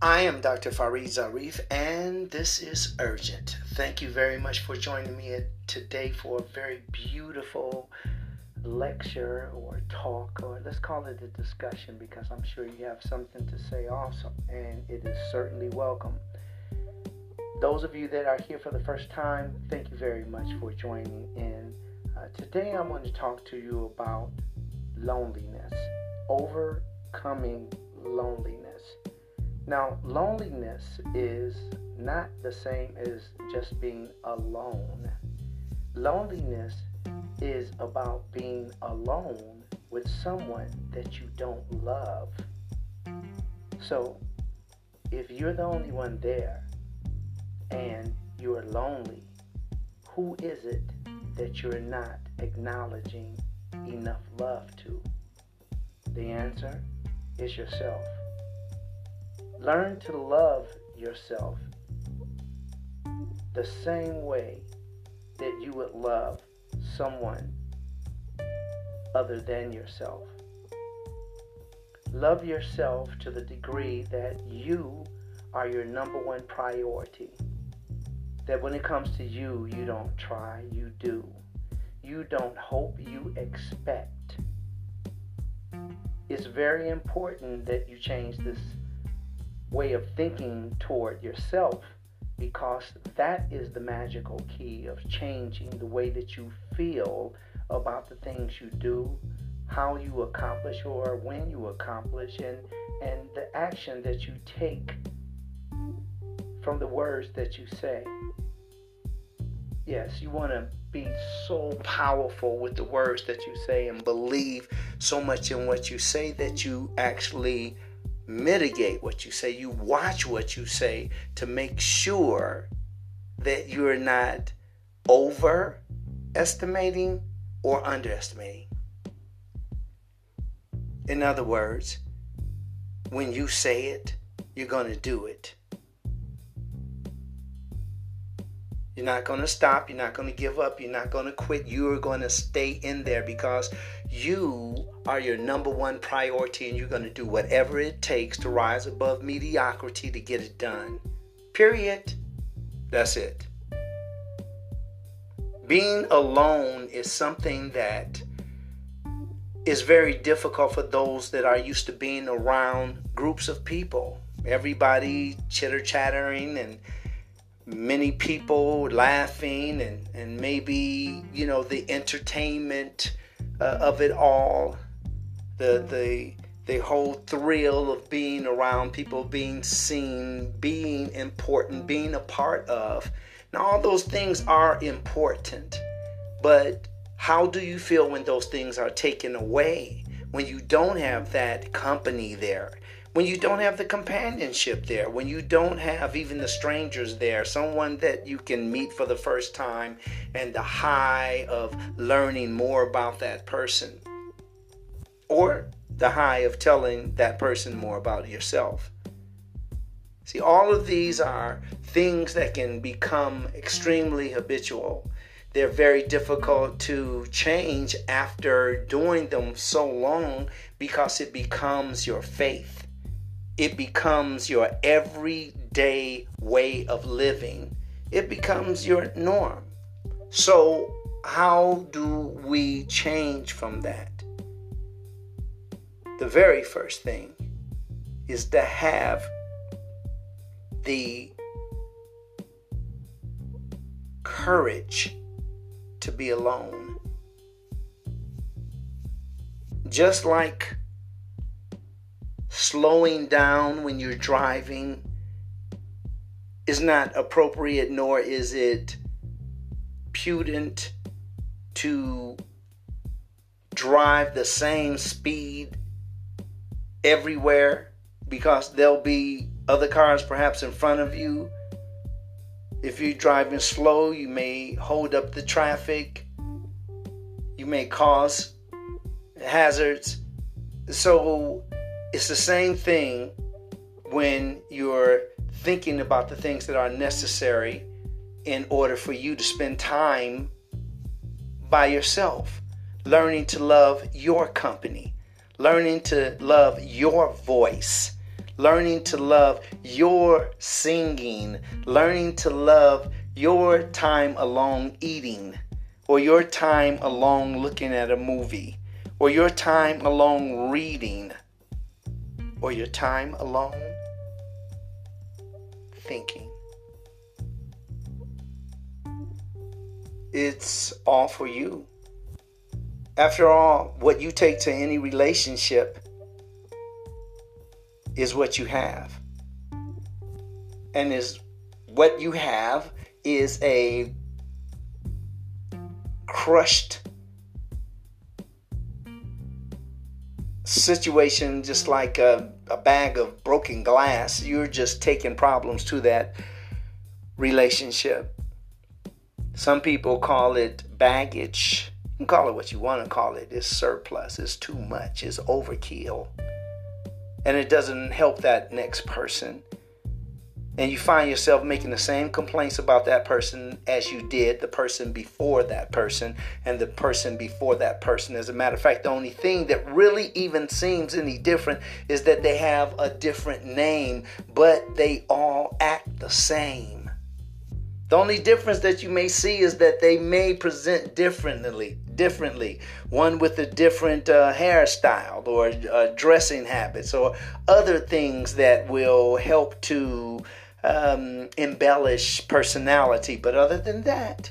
I am Dr. Farid Zarif, and this is Urgent. Thank you very much for joining me today for a very beautiful lecture or talk, or let's call it a discussion because I'm sure you have something to say also, and it is certainly welcome. Those of you that are here for the first time, thank you very much for joining in. Uh, today, I want to talk to you about loneliness, overcoming loneliness. Now, loneliness is not the same as just being alone. Loneliness is about being alone with someone that you don't love. So, if you're the only one there and you're lonely, who is it that you're not acknowledging enough love to? The answer is yourself. Learn to love yourself the same way that you would love someone other than yourself. Love yourself to the degree that you are your number one priority. That when it comes to you, you don't try, you do. You don't hope, you expect. It's very important that you change this way of thinking toward yourself because that is the magical key of changing the way that you feel about the things you do, how you accomplish or when you accomplish, and, and the action that you take from the words that you say. Yes, you want to be so powerful with the words that you say and believe so much in what you say that you actually mitigate what you say. You watch what you say to make sure that you're not overestimating or underestimating. In other words, when you say it, you're going to do it. You're not going to stop. You're not going to give up. You're not going to quit. You are going to stay in there because you are your number one priority and you're going to do whatever it takes to rise above mediocrity to get it done. Period. That's it. Being alone is something that is very difficult for those that are used to being around groups of people. Everybody chitter chattering and many people laughing and, and maybe you know the entertainment uh, of it all. The the the whole thrill of being around people being seen being important being a part of. Now all those things are important but how do you feel when those things are taken away? When you don't have that company there when you don't have the companionship there, when you don't have even the strangers there, someone that you can meet for the first time, and the high of learning more about that person, or the high of telling that person more about yourself. See, all of these are things that can become extremely habitual. They're very difficult to change after doing them so long because it becomes your faith it becomes your everyday way of living, it becomes your norm. So, how do we change from that? The very first thing is to have the courage to be alone. Just like slowing down when you're driving is not appropriate, nor is it prudent to drive the same speed everywhere because there'll be other cars perhaps in front of you. If you're driving slow, you may hold up the traffic, you may cause hazards. So, it's the same thing when you're thinking about the things that are necessary in order for you to spend time by yourself, learning to love your company, learning to love your voice, learning to love your singing, learning to love your time alone eating, or your time alone looking at a movie, or your time alone reading, or your time alone thinking. It's all for you. After all, what you take to any relationship is what you have. And is what you have is a crushed situation, just like a, a bag of broken glass. You're just taking problems to that relationship. Some people call it baggage. You can call it what you want to call it. It's surplus, it's too much, it's overkill. And it doesn't help that next person and you find yourself making the same complaints about that person as you did the person before that person and the person before that person. As a matter of fact, the only thing that really even seems any different is that they have a different name, but they all act the same. The only difference that you may see is that they may present differently. Differently, one with a different uh, hairstyle or uh, dressing habits or other things that will help to um, embellish personality. But other than that,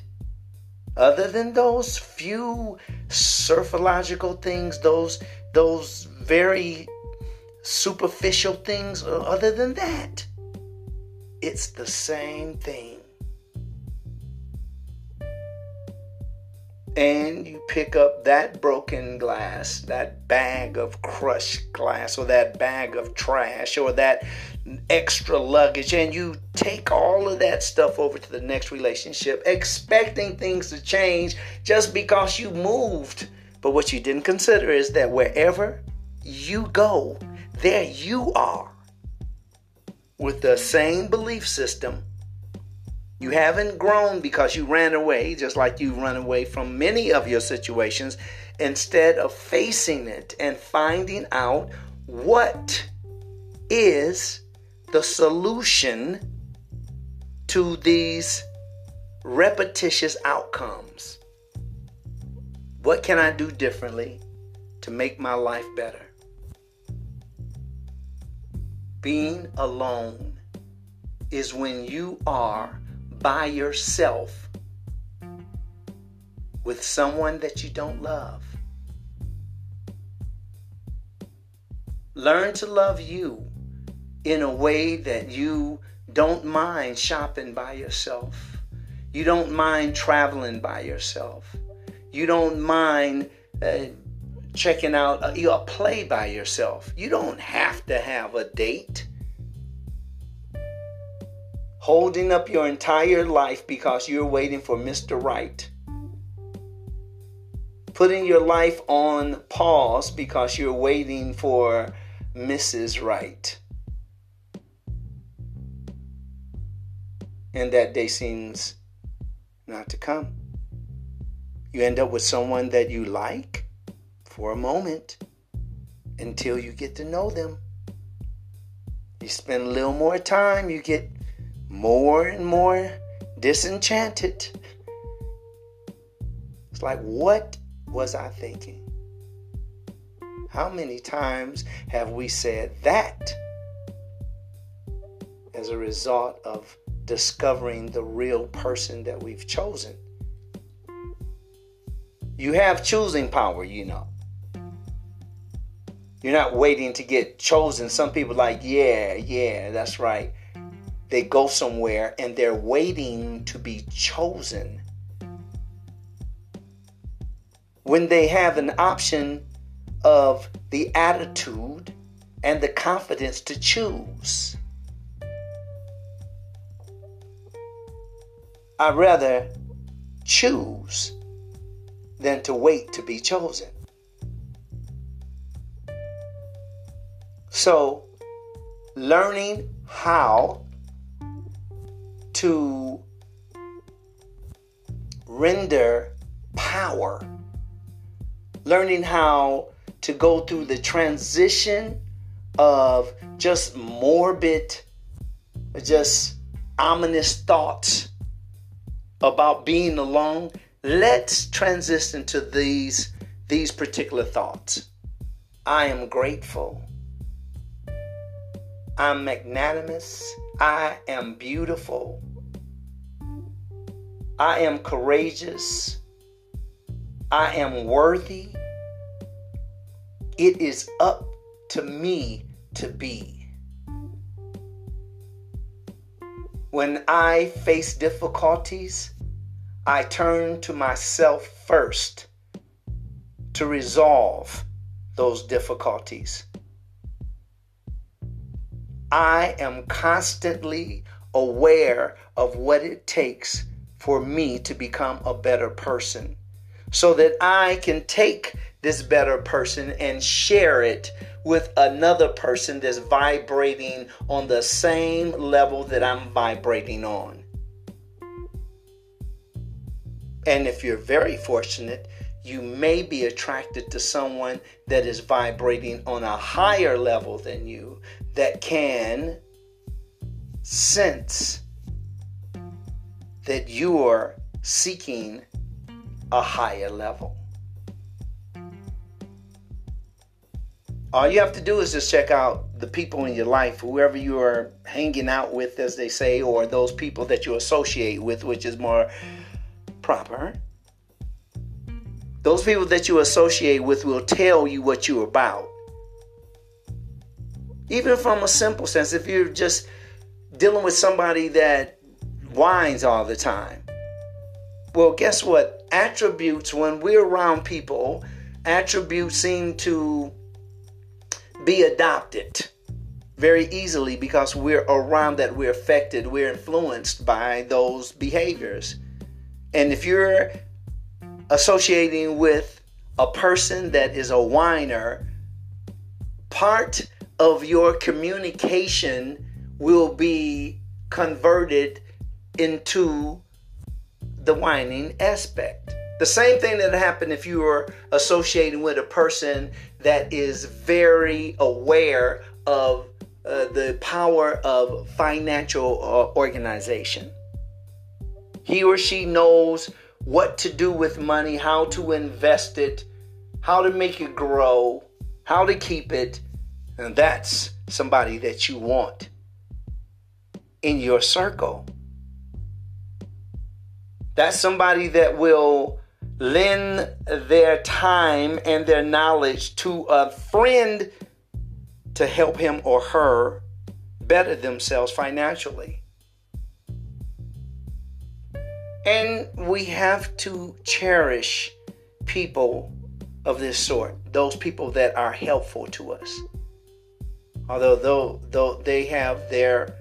other than those few surfological things, those those very superficial things, uh, other than that, it's the same thing. and you pick up that broken glass, that bag of crushed glass, or that bag of trash, or that extra luggage, and you take all of that stuff over to the next relationship, expecting things to change just because you moved. But what you didn't consider is that wherever you go, there you are with the same belief system you haven't grown because you ran away, just like you run away from many of your situations, instead of facing it and finding out what is the solution to these repetitious outcomes. What can I do differently to make my life better? Being alone is when you are by yourself with someone that you don't love. Learn to love you in a way that you don't mind shopping by yourself. You don't mind traveling by yourself. You don't mind uh, checking out a, a play by yourself. You don't have to have a date holding up your entire life because you're waiting for Mr. Right. Putting your life on pause because you're waiting for Mrs. Right. And that day seems not to come. You end up with someone that you like for a moment until you get to know them. You spend a little more time, you get more and more disenchanted. It's like, what was I thinking? How many times have we said that as a result of discovering the real person that we've chosen? You have choosing power, you know. You're not waiting to get chosen. Some people like, yeah, yeah, that's right they go somewhere and they're waiting to be chosen. When they have an option of the attitude and the confidence to choose. I'd rather choose than to wait to be chosen. So, learning how to render power, learning how to go through the transition of just morbid, just ominous thoughts about being alone, let's transition to these these particular thoughts. I am grateful. I'm magnanimous. I am beautiful. I am courageous. I am worthy. It is up to me to be. When I face difficulties, I turn to myself first to resolve those difficulties. I am constantly aware of what it takes for me to become a better person so that I can take this better person and share it with another person that's vibrating on the same level that I'm vibrating on. And if you're very fortunate, you may be attracted to someone that is vibrating on a higher level than you that can sense that you are seeking a higher level. All you have to do is just check out the people in your life, whoever you are hanging out with, as they say, or those people that you associate with, which is more proper. Those people that you associate with will tell you what you're about. Even from a simple sense, if you're just dealing with somebody that whines all the time, well, guess what? Attributes, when we're around people, attributes seem to be adopted very easily because we're around that, we're affected, we're influenced by those behaviors. And if you're associating with a person that is a whiner, part of your communication will be converted into the whining aspect. The same thing that happened if you were associating with a person that is very aware of uh, the power of financial uh, organization. He or she knows what to do with money, how to invest it, how to make it grow, how to keep it. And that's somebody that you want in your circle. That's somebody that will lend their time and their knowledge to a friend to help him or her better themselves financially. And we have to cherish people of this sort, those people that are helpful to us. Although though, though they have their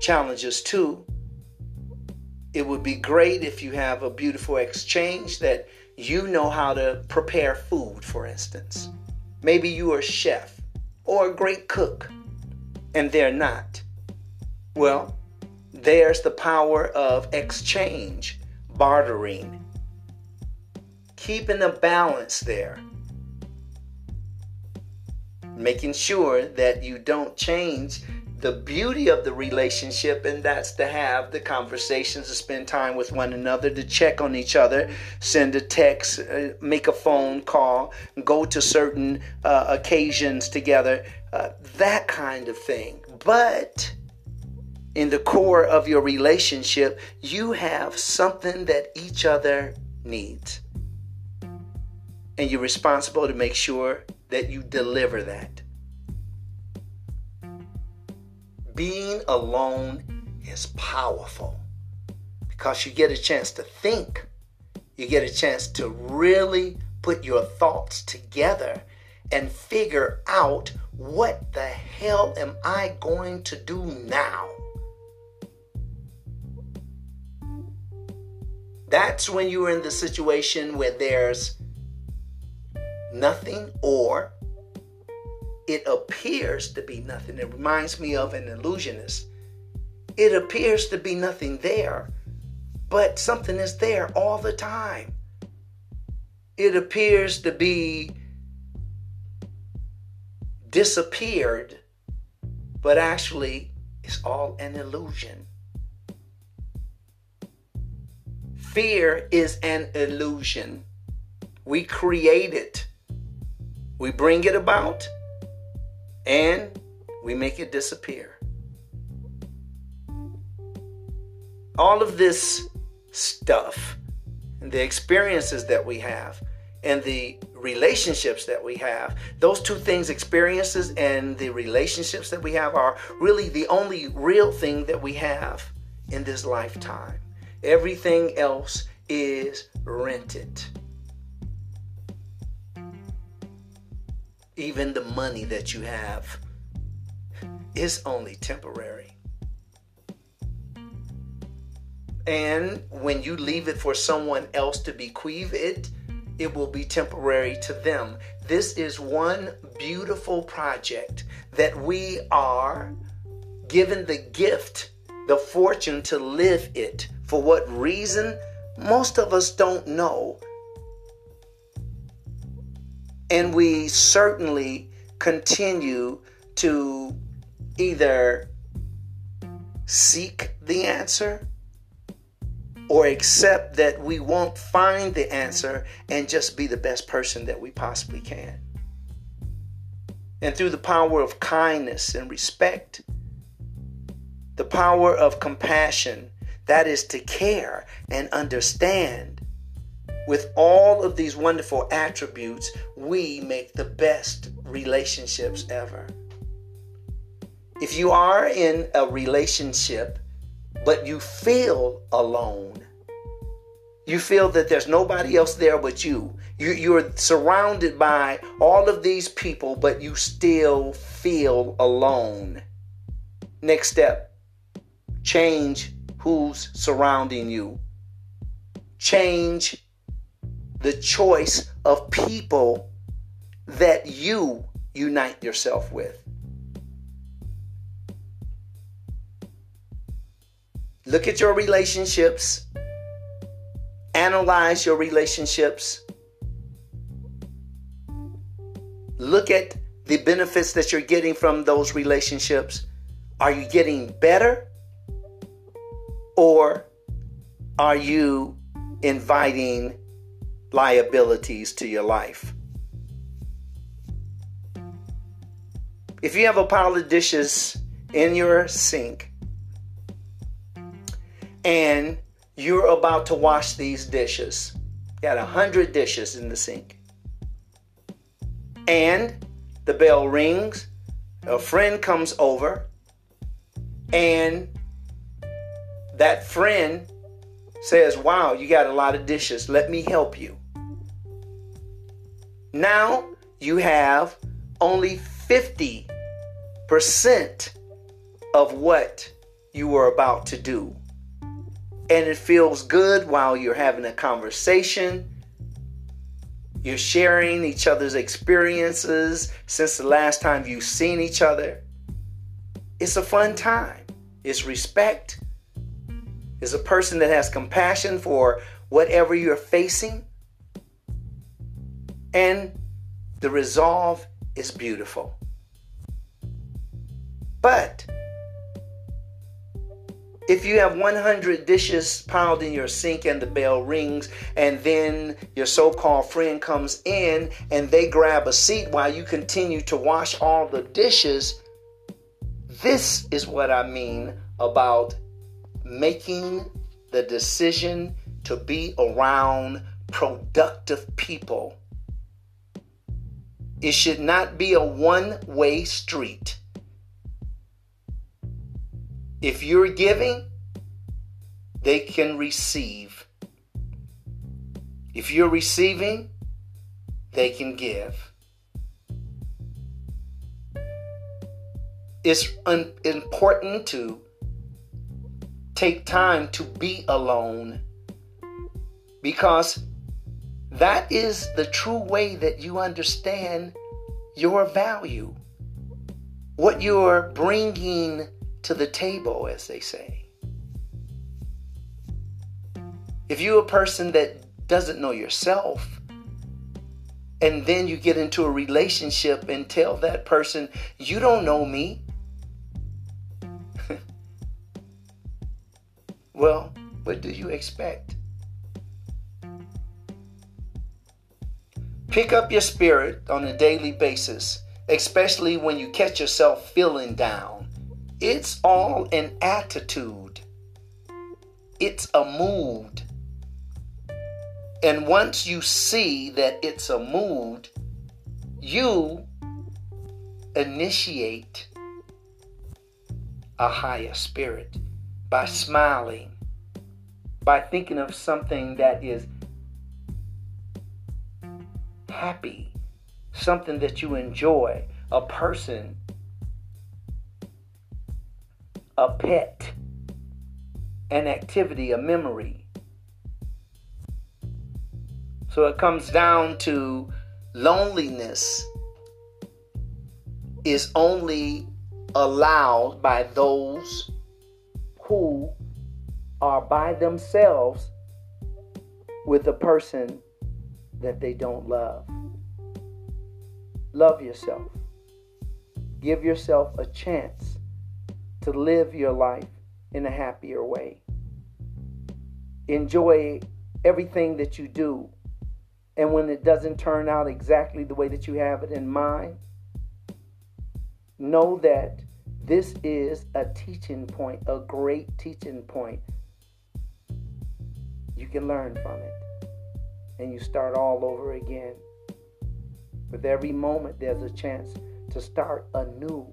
challenges too, it would be great if you have a beautiful exchange that you know how to prepare food, for instance. Maybe you are a chef or a great cook, and they're not. Well, there's the power of exchange, bartering, keeping a balance there, making sure that you don't change the beauty of the relationship, and that's to have the conversations, to spend time with one another, to check on each other, send a text, uh, make a phone call, go to certain uh, occasions together, uh, that kind of thing. But in the core of your relationship, you have something that each other needs. And you're responsible to make sure that you deliver that. Being alone is powerful because you get a chance to think. You get a chance to really put your thoughts together and figure out what the hell am I going to do now? That's when you're in the situation where there's nothing or it appears to be nothing. It reminds me of an illusionist. It appears to be nothing there, but something is there all the time. It appears to be disappeared, but actually it's all an illusion. Fear is an illusion. We create it, we bring it about, and we make it disappear. All of this stuff and the experiences that we have and the relationships that we have, those two things, experiences and the relationships that we have, are really the only real thing that we have in this lifetime. Everything else is rented. Even the money that you have is only temporary. And when you leave it for someone else to bequeath it, it will be temporary to them. This is one beautiful project that we are given the gift, the fortune to live it. For what reason? Most of us don't know. And we certainly continue to either seek the answer or accept that we won't find the answer and just be the best person that we possibly can. And through the power of kindness and respect, the power of compassion, that is to care and understand, with all of these wonderful attributes, we make the best relationships ever. If you are in a relationship but you feel alone. You feel that there's nobody else there but you. you. You're surrounded by all of these people, but you still feel alone. Next step change who's surrounding you. Change the choice of people that you unite yourself with. Look at your relationships, analyze your relationships, look at the benefits that you're getting from those relationships. Are you getting better? Or are you inviting liabilities to your life? If you have a pile of dishes in your sink and you're about to wash these dishes. You got a hundred dishes in the sink. And the bell rings, a friend comes over, and that friend says, Wow, you got a lot of dishes. Let me help you. Now you have only 50% of what you were about to do and it feels good while you're having a conversation. You're sharing each other's experiences since the last time you've seen each other. It's a fun time. It's respect. It's a person that has compassion for whatever you're facing. And the resolve is beautiful. But if you have 100 dishes piled in your sink and the bell rings, and then your so called friend comes in and they grab a seat while you continue to wash all the dishes, this is what I mean about making the decision to be around productive people. It should not be a one way street. If you're giving, they can receive. If you're receiving, they can give. It's un- important to take time to be alone because that is the true way that you understand your value, what you're bringing to the table, as they say. If you're a person that doesn't know yourself, and then you get into a relationship and tell that person, You don't know me. well, what do you expect? Pick up your spirit on a daily basis, especially when you catch yourself feeling down. It's all an attitude, it's a mood. And once you see that it's a mood, you initiate a higher spirit by smiling, by thinking of something that is happy, something that you enjoy, a person, a pet, an activity, a memory. So it comes down to loneliness is only allowed by those who are by themselves with a person that they don't love. Love yourself. Give yourself a chance to live your life in a happier way. Enjoy everything that you do and when it doesn't turn out exactly the way that you have it in mind, know that this is a teaching point, a great teaching point. You can learn from it. And you start all over again. With every moment, there's a chance to start anew.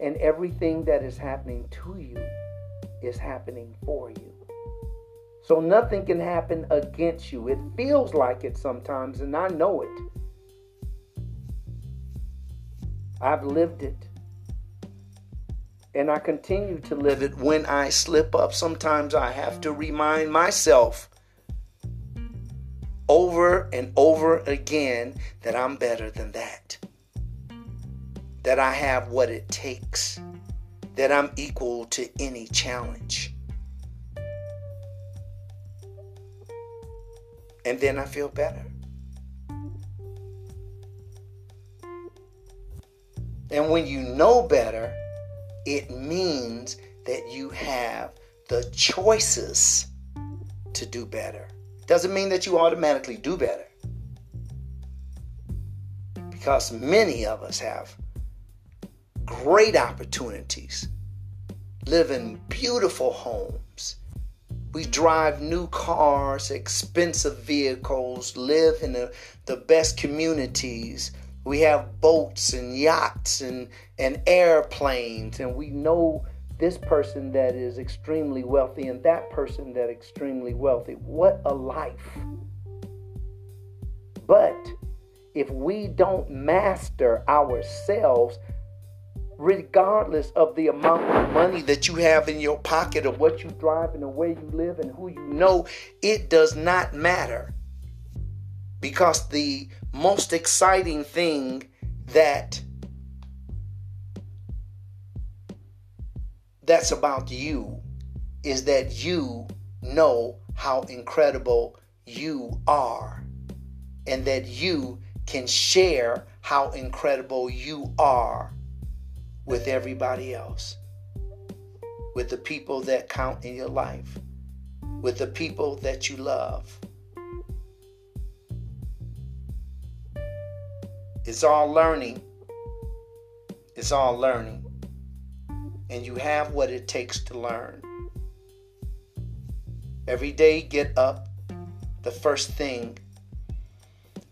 And everything that is happening to you is happening for you. So nothing can happen against you. It feels like it sometimes, and I know it. I've lived it. And I continue to live it when I slip up. Sometimes I have to remind myself over and over again that I'm better than that. That I have what it takes. That I'm equal to any challenge. and then I feel better. And when you know better, it means that you have the choices to do better. Doesn't mean that you automatically do better. Because many of us have great opportunities, live in beautiful homes, we drive new cars, expensive vehicles, live in the, the best communities. We have boats and yachts and, and airplanes, and we know this person that is extremely wealthy and that person that extremely wealthy. What a life. But if we don't master ourselves, regardless of the amount of money that you have in your pocket or what you drive and the way you live and who you know, it does not matter. Because the most exciting thing that that's about you is that you know how incredible you are and that you can share how incredible you are with everybody else, with the people that count in your life, with the people that you love. It's all learning. It's all learning. And you have what it takes to learn. Every day, get up. The first thing,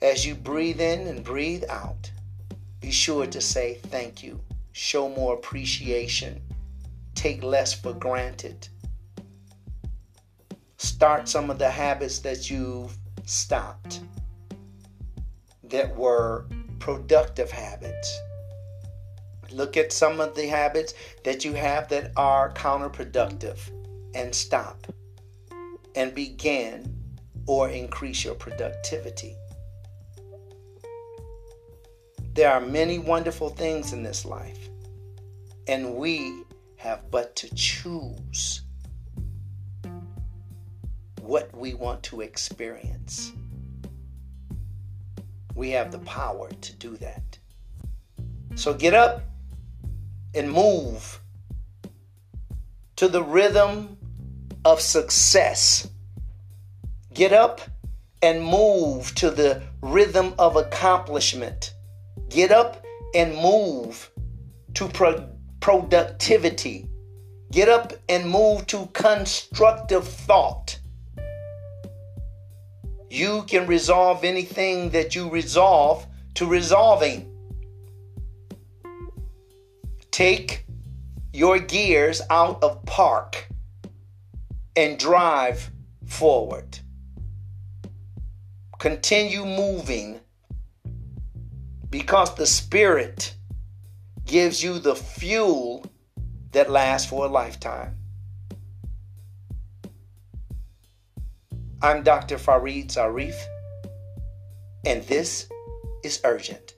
as you breathe in and breathe out, be sure to say thank you show more appreciation, take less for granted. Start some of the habits that you've stopped that were productive habits. Look at some of the habits that you have that are counterproductive and stop and begin or increase your productivity. There are many wonderful things in this life, and we have but to choose what we want to experience. We have the power to do that. So get up and move to the rhythm of success. Get up and move to the rhythm of accomplishment. Get up and move to pro- productivity. Get up and move to constructive thought. You can resolve anything that you resolve to resolving. Take your gears out of park and drive forward. Continue moving because the Spirit gives you the fuel that lasts for a lifetime. I'm Dr. Farid Zarif, and this is Urgent.